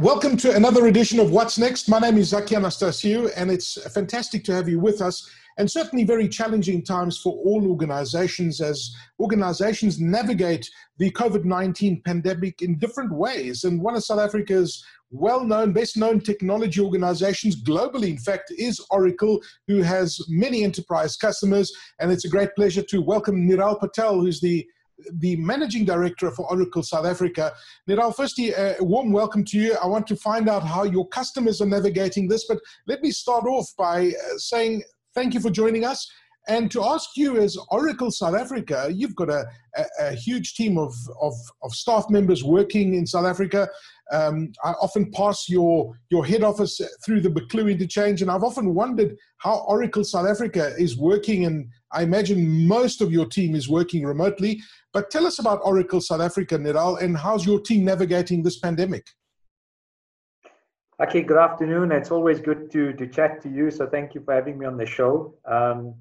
welcome to another edition of What's Next. My name is Aki Anastasiou, and it's fantastic to have you with us. And certainly very challenging times for all organizations as organizations navigate the COVID 19 pandemic in different ways. And one of South Africa's well known, best known technology organizations globally, in fact, is Oracle, who has many enterprise customers. And it's a great pleasure to welcome Niral Patel, who's the the managing director for Oracle South Africa. Niral, firstly, a warm welcome to you. I want to find out how your customers are navigating this, but let me start off by uh, saying thank you for joining us. And to ask you, as Oracle South Africa, you've got a, a, a huge team of, of, of, staff members working in South Africa. Um, I often pass your, your head office through the Buccleuch interchange, and I've often wondered how Oracle South Africa is working. And I imagine most of your team is working remotely. But tell us about Oracle South Africa, Niral, and how's your team navigating this pandemic? Okay, good afternoon. It's always good to, to chat to you. So thank you for having me on the show. Um,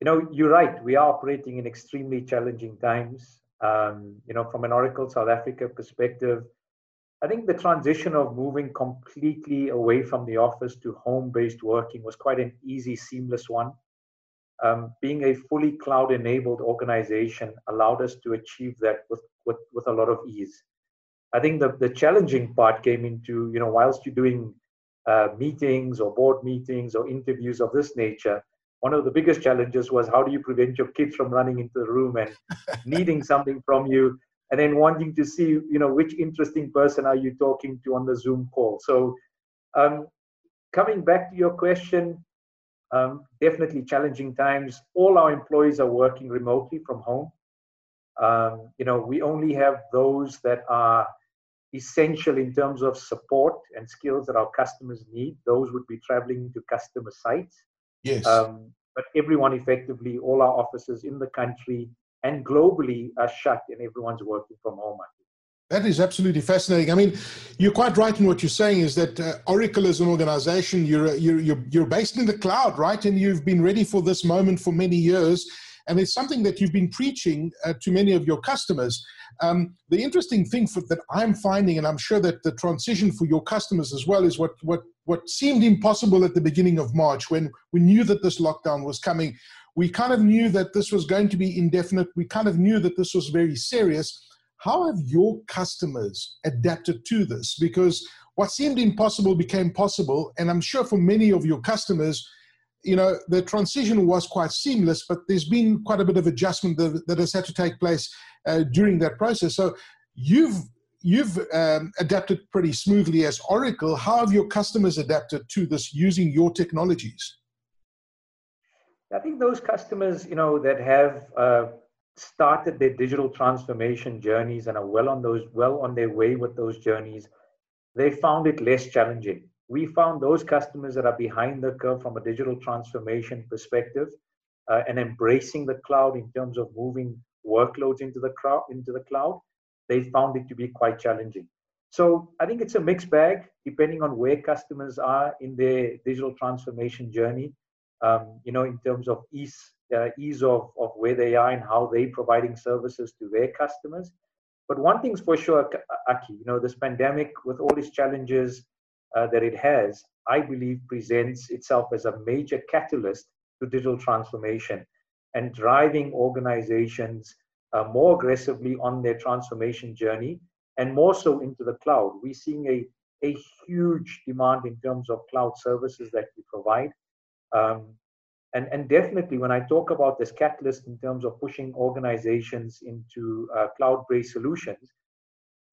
you know, you're right. We are operating in extremely challenging times. Um, you know, from an Oracle South Africa perspective, I think the transition of moving completely away from the office to home-based working was quite an easy, seamless one um, being a fully cloud enabled organization allowed us to achieve that with, with, with a lot of ease. I think the, the challenging part came into, you know, whilst you're doing uh, meetings or board meetings or interviews of this nature, one of the biggest challenges was how do you prevent your kids from running into the room and needing something from you and then wanting to see, you know, which interesting person are you talking to on the Zoom call. So um, coming back to your question, um, definitely challenging times. All our employees are working remotely from home. Um, you know, we only have those that are essential in terms of support and skills that our customers need. Those would be traveling to customer sites. Yes. Um, but everyone effectively, all our offices in the country and globally are shut and everyone's working from home. That is absolutely fascinating. I mean, you're quite right in what you're saying is that uh, Oracle as an organization, you're, you're, you're, you're based in the cloud, right? And you've been ready for this moment for many years. And it's something that you've been preaching uh, to many of your customers. Um, the interesting thing for, that I'm finding, and I'm sure that the transition for your customers as well, is what, what, what seemed impossible at the beginning of March when we knew that this lockdown was coming. We kind of knew that this was going to be indefinite. We kind of knew that this was very serious how have your customers adapted to this? Because what seemed impossible became possible. And I'm sure for many of your customers, you know, the transition was quite seamless, but there's been quite a bit of adjustment that, that has had to take place uh, during that process. So you've you've um, adapted pretty smoothly as Oracle. How have your customers adapted to this using your technologies? I think those customers, you know, that have uh, started their digital transformation journeys and are well on those well on their way with those journeys they found it less challenging. We found those customers that are behind the curve from a digital transformation perspective uh, and embracing the cloud in terms of moving workloads into the cloud into the cloud they found it to be quite challenging. So i think it's a mixed bag depending on where customers are in their digital transformation journey um, you know in terms of ease uh, ease of, of where they are and how they're providing services to their customers. But one thing's for sure, Aki, you know, this pandemic with all its challenges uh, that it has, I believe presents itself as a major catalyst to digital transformation and driving organizations uh, more aggressively on their transformation journey and more so into the cloud. We're seeing a, a huge demand in terms of cloud services that we provide. Um, and, and definitely when I talk about this catalyst in terms of pushing organizations into uh, cloud-based solutions,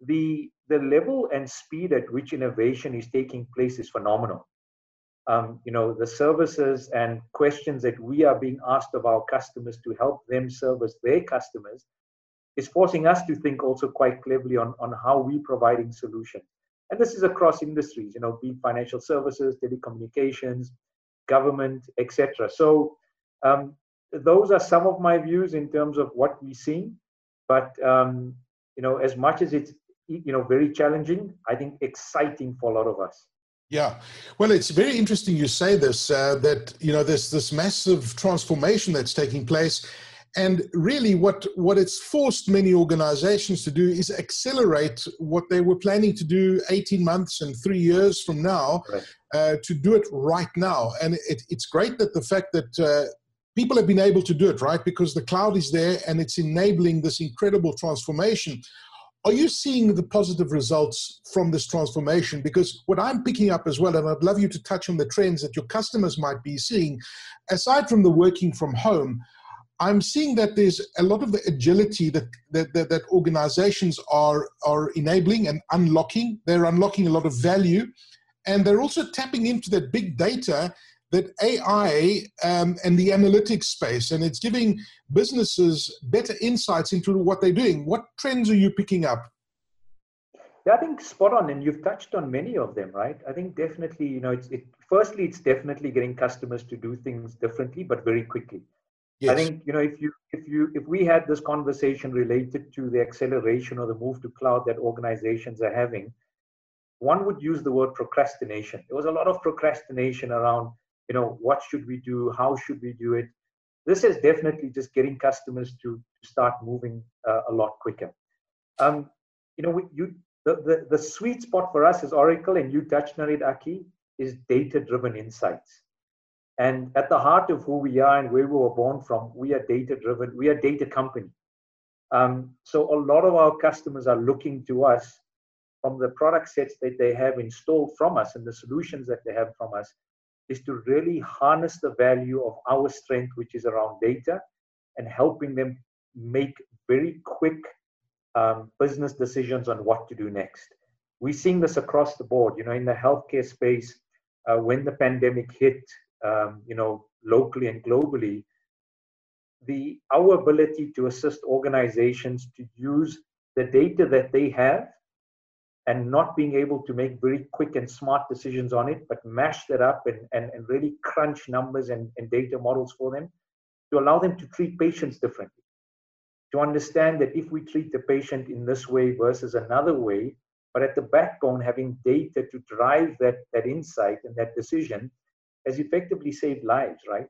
the, the level and speed at which innovation is taking place is phenomenal. Um, you know, the services and questions that we are being asked of our customers to help them service their customers is forcing us to think also quite cleverly on, on how we're providing solutions. And this is across industries, you know, be financial services, telecommunications, government, etc. So um, those are some of my views in terms of what we're seeing. But um, you know, as much as it's you know very challenging, I think exciting for a lot of us. Yeah, well, it's very interesting you say this uh, that you know there's this massive transformation that's taking place, And really, what, what it's forced many organizations to do is accelerate what they were planning to do 18 months and three years from now right. uh, to do it right now. And it, it's great that the fact that uh, people have been able to do it, right? Because the cloud is there and it's enabling this incredible transformation. Are you seeing the positive results from this transformation? Because what I'm picking up as well, and I'd love you to touch on the trends that your customers might be seeing, aside from the working from home, I'm seeing that there's a lot of the agility that, that, that, that organizations are, are enabling and unlocking. They're unlocking a lot of value. And they're also tapping into that big data that AI um, and the analytics space, and it's giving businesses better insights into what they're doing. What trends are you picking up? Yeah, I think spot on, and you've touched on many of them, right? I think definitely, you know, it's it. Firstly, it's definitely getting customers to do things differently, but very quickly. Yes. I think you know if you if you if we had this conversation related to the acceleration or the move to cloud that organizations are having, one would use the word procrastination. There was a lot of procrastination around you know what should we do how should we do it this is definitely just getting customers to start moving uh, a lot quicker um, you know we, you the, the, the sweet spot for us as oracle and you touched on it aki is data driven insights and at the heart of who we are and where we were born from we are data driven we are data company um, so a lot of our customers are looking to us from the product sets that they have installed from us and the solutions that they have from us is to really harness the value of our strength, which is around data, and helping them make very quick um, business decisions on what to do next. We're seeing this across the board. You know, in the healthcare space, uh, when the pandemic hit, um, you know, locally and globally, the our ability to assist organizations to use the data that they have and not being able to make very quick and smart decisions on it, but mash that up and, and, and really crunch numbers and, and data models for them to allow them to treat patients differently. To understand that if we treat the patient in this way versus another way, but at the backbone having data to drive that, that insight and that decision has effectively saved lives, right?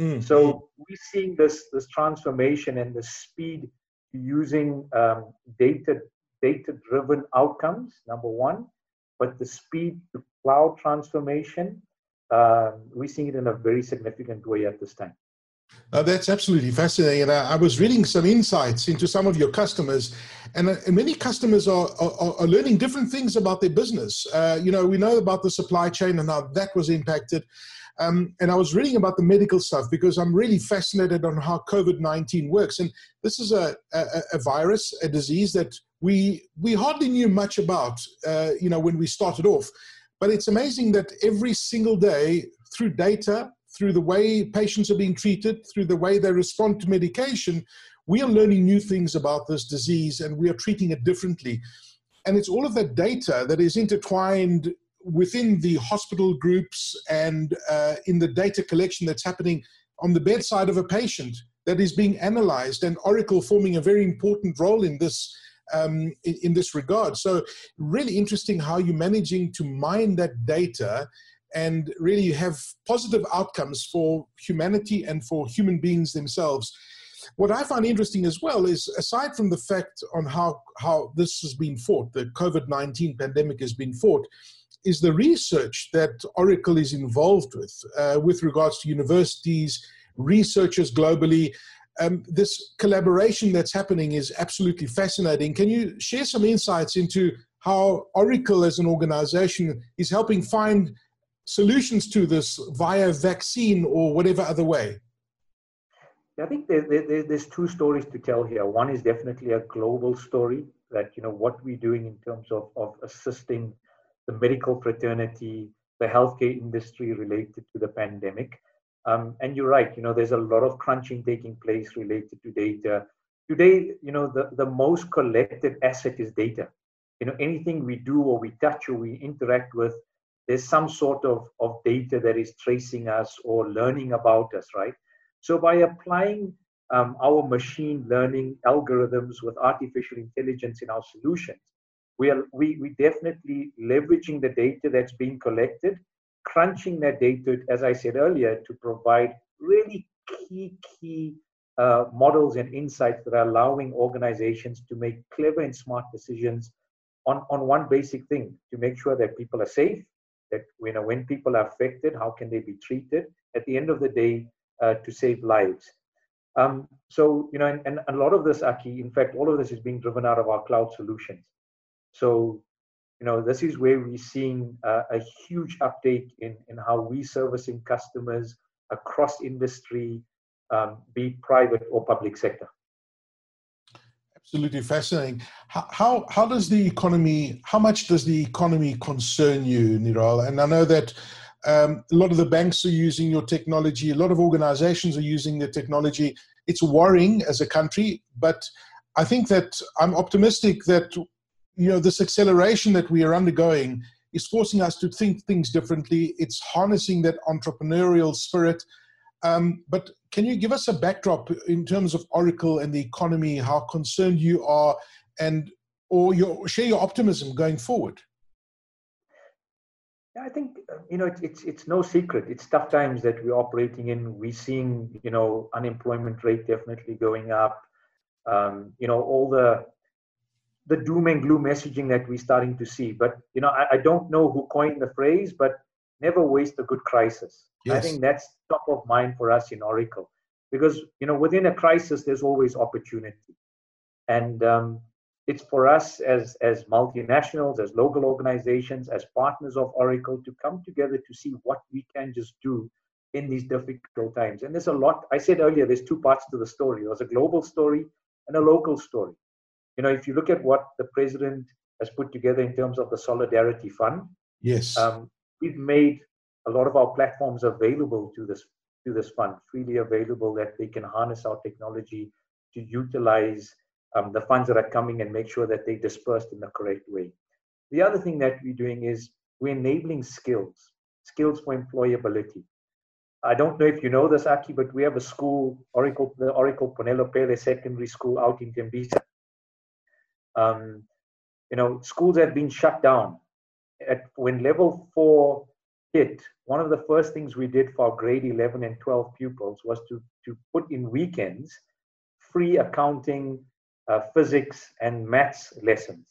Mm. So we're seeing this, this transformation and the speed using um, data data driven outcomes, number one, but the speed to cloud transformation, uh, we're seeing it in a very significant way at this time. Uh, that's absolutely fascinating. And I, I, was reading some insights into some of your customers, and, uh, and many customers are, are, are, learning different things about their business. Uh, you know, we know about the supply chain and how that was impacted. Um, and I was reading about the medical stuff because I'm really fascinated on how COVID 19 works. And this is a, a, a, virus, a disease that we, we hardly knew much about, uh, you know, when we started off. But it's amazing that every single day, through data, through the way patients are being treated, through the way they respond to medication, we are learning new things about this disease and we are treating it differently. And it's all of that data that is intertwined within the hospital groups and uh, in the data collection that's happening on the bedside of a patient that is being analyzed, and Oracle forming a very important role in this. Um, in, in, this regard. So, really interesting how you're managing to mine that data and really have positive outcomes for humanity and for human beings themselves. What I find interesting as well is, aside from the fact on how, how this has been fought, the COVID 19 pandemic has been fought, is the research that Oracle is involved with, uh, with regards to universities, researchers globally. Um, this collaboration that's happening is absolutely fascinating. Can you share some insights into how Oracle as an organization is helping find solutions to this via vaccine or whatever other way? I think there, there, there's two stories to tell here. One is definitely a global story that you know what we're doing in terms of, of assisting the medical fraternity, the healthcare industry related to the pandemic. Um, and you're right, you know, there's a lot of crunching taking place related to data. Today, you know, the, the most collected asset is data. You know, anything we do or we touch or we interact with, there's some sort of, of data that is tracing us or learning about us, right? So by applying um, our machine learning algorithms with artificial intelligence in our solutions, we are we, we definitely leveraging the data that's being collected crunching that data as i said earlier to provide really key key uh, models and insights that are allowing organizations to make clever and smart decisions on, on one basic thing to make sure that people are safe, that you know, when people are affected, how can they be treated? At the end of the day, uh, to save lives. Um, so, you know, and, and, a lot of this, Aki, in fact, all of this is being driven out of our cloud solutions. So, you know, this is where we're seeing uh, a huge uptake in, in how we servicing customers across industry, um, be private or public sector. Absolutely fascinating. How, how, does the economy, how much does the economy concern you, Niral? And I know that um, a lot of the banks are using your technology, a lot of organizations are using the technology. It's worrying as a country, but I think that I'm optimistic that you know this acceleration that we are undergoing is forcing us to think things differently. It's harnessing that entrepreneurial spirit. Um, but can you give us a backdrop in terms of Oracle and the economy, how concerned you are, and or your, share your optimism going forward? Yeah, I think you know it's, it's it's no secret. It's tough times that we're operating in. We're seeing you know unemployment rate definitely going up. Um, you know all the the doom and gloom messaging that we're starting to see. But you know, I, I don't know who coined the phrase, but never waste a good crisis. Yes. I think that's top of mind for us in Oracle, because you know, within a crisis, there's always opportunity, and um, it's for us as as multinationals, as local organizations, as partners of Oracle to come together to see what we can just do in these difficult times. And there's a lot. I said earlier, there's two parts to the story. There's a global story and a local story you know, if you look at what the president has put together in terms of the Solidarity Fund, yes, um, we've made a lot of our platforms available to this to this fund, freely available, that they can harness our technology to utilize um, the funds that are coming and make sure that they're dispersed in the correct way. The other thing that we're doing is we're enabling skills, skills for employability. I don't know if you know this, Aki, but we have a school, Oracle, the Oracle Ponelo Pele Secondary School out in Tembisa. Um, you know, schools have been shut down. At, when level four hit, one of the first things we did for grade 11 and 12 pupils was to, to put in weekends free accounting, uh, physics, and maths lessons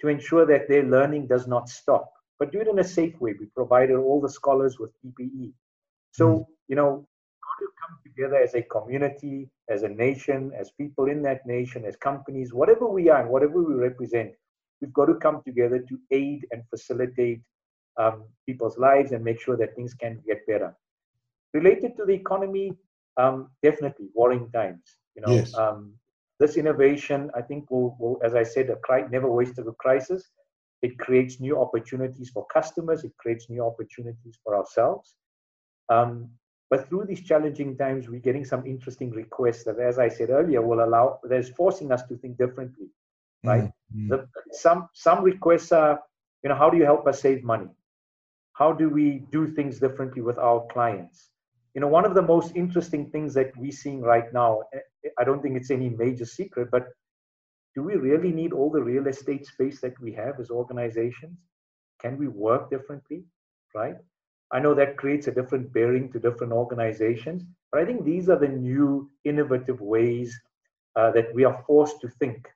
to ensure that their learning does not stop. But do it in a safe way. We provided all the scholars with PPE. So, mm. you know, to come together as a community, as a nation, as people in that nation, as companies, whatever we are and whatever we represent, we've got to come together to aid and facilitate um, people's lives and make sure that things can get better. Related to the economy, um, definitely worrying times. You know, yes. um, this innovation, I think, will, will as I said, a cri- never waste a crisis. It creates new opportunities for customers. It creates new opportunities for ourselves. Um, but through these challenging times, we're getting some interesting requests that, as I said earlier, will allow that is forcing us to think differently, right? Mm-hmm. The, some some requests are, you know, how do you help us save money? How do we do things differently with our clients? You know, one of the most interesting things that we're seeing right now, eh, I don't think it's any major secret, but do we really need all the real estate space that we have as organizations? Can we work differently, right? I know that creates a different bearing to different organizations, but I think these are the new innovative ways uh, that we are forced to think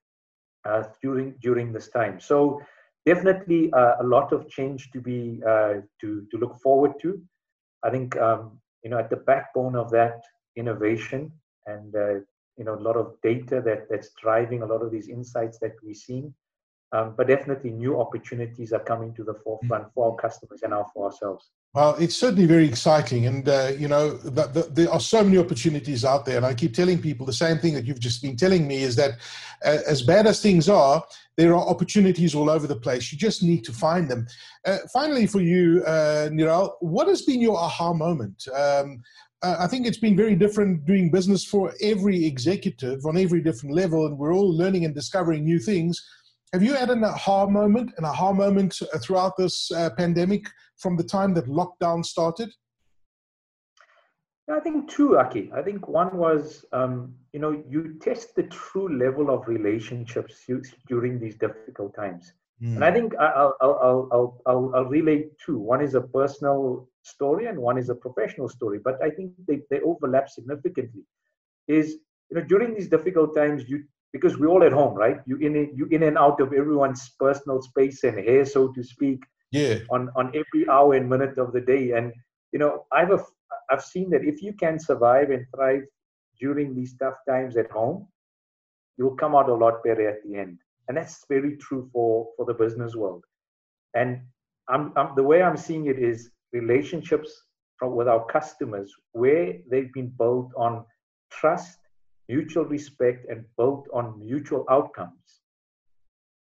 uh, during during this time. So definitely uh, a lot of change to be uh, to to look forward to. I think um, you know at the backbone of that innovation and uh, you know a lot of data that that's driving a lot of these insights that we're seeing. Um, but definitely new opportunities are coming to the forefront for our customers and for ourselves. Well, it's certainly very exciting, and uh, you know the, the, there are so many opportunities out there. And I keep telling people the same thing that you've just been telling me is that uh, as bad as things are, there are opportunities all over the place. You just need to find them. Uh, finally, for you, uh, Niral, what has been your aha moment? Um, I think it's been very different doing business for every executive on every different level, and we're all learning and discovering new things. Have you had an aha moment, an aha moment uh, throughout this uh, pandemic from the time that lockdown started? I think two, Aki. I think one was, um, you know, you test the true level of relationships during these difficult times. Mm. And I think I'll, I'll, I'll, I'll, I'll relate two. One is a personal story and one is a professional story, but I think they, they overlap significantly. is you know during these difficult times you because we're all at home right? You in you in and out of everyone's personal space and hair so to speak yeah. on on every hour and minute of the day. And you know i've a, i've seen that if you can survive and thrive during these tough times at home you'll come out a lot better at the end. And that's very true for for the business world. And I'm, I'm the way i'm seeing it is relationships from, with our customers where they've been built on trust mutual respect and built on mutual outcomes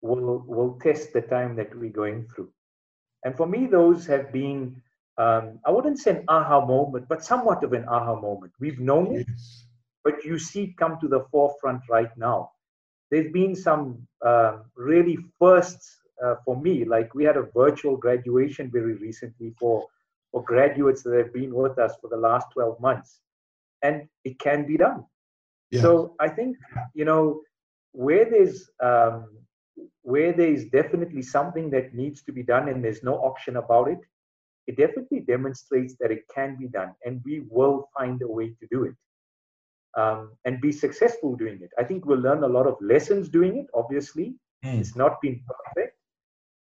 will will test the time that we're going through and for me those have been um, i wouldn't say an aha moment but somewhat of an aha moment we've known yes. it but you see it come to the forefront right now there's been some uh, really firsts uh, for me. Like we had a virtual graduation very recently for for graduates that have been with us for the last 12 months, and it can be done. Yeah. So I think you know where there's um, where there's definitely something that needs to be done and there's no option about it. It definitely demonstrates that it can be done, and we will find a way to do it um, and be successful doing it. I think we'll learn a lot of lessons doing it. Obviously, mm. it's not been perfect,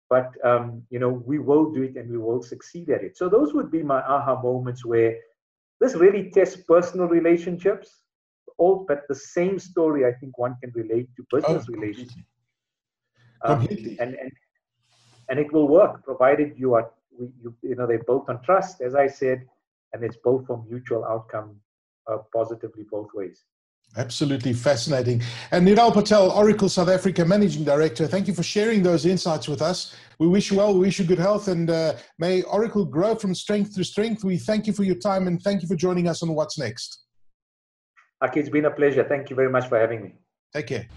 but um, you know we will do it and we will succeed at it. So those would be my aha moments where this really tests personal relationships. All, but the same story I think one can relate to business oh, relationships. Um, and, and and it will work provided you are you, you know they're built on trust, as I said, and it's built for mutual outcome uh, positively both ways. Absolutely fascinating. And Niral Patel, Oracle South Africa Managing Director, thank you for sharing those insights with us. We wish you well, we wish you good health, and uh, may Oracle grow from strength to strength. We thank you for your time and thank you for joining us on What's Next. Aki, it's been a pleasure. Thank you very much for having me. Take care.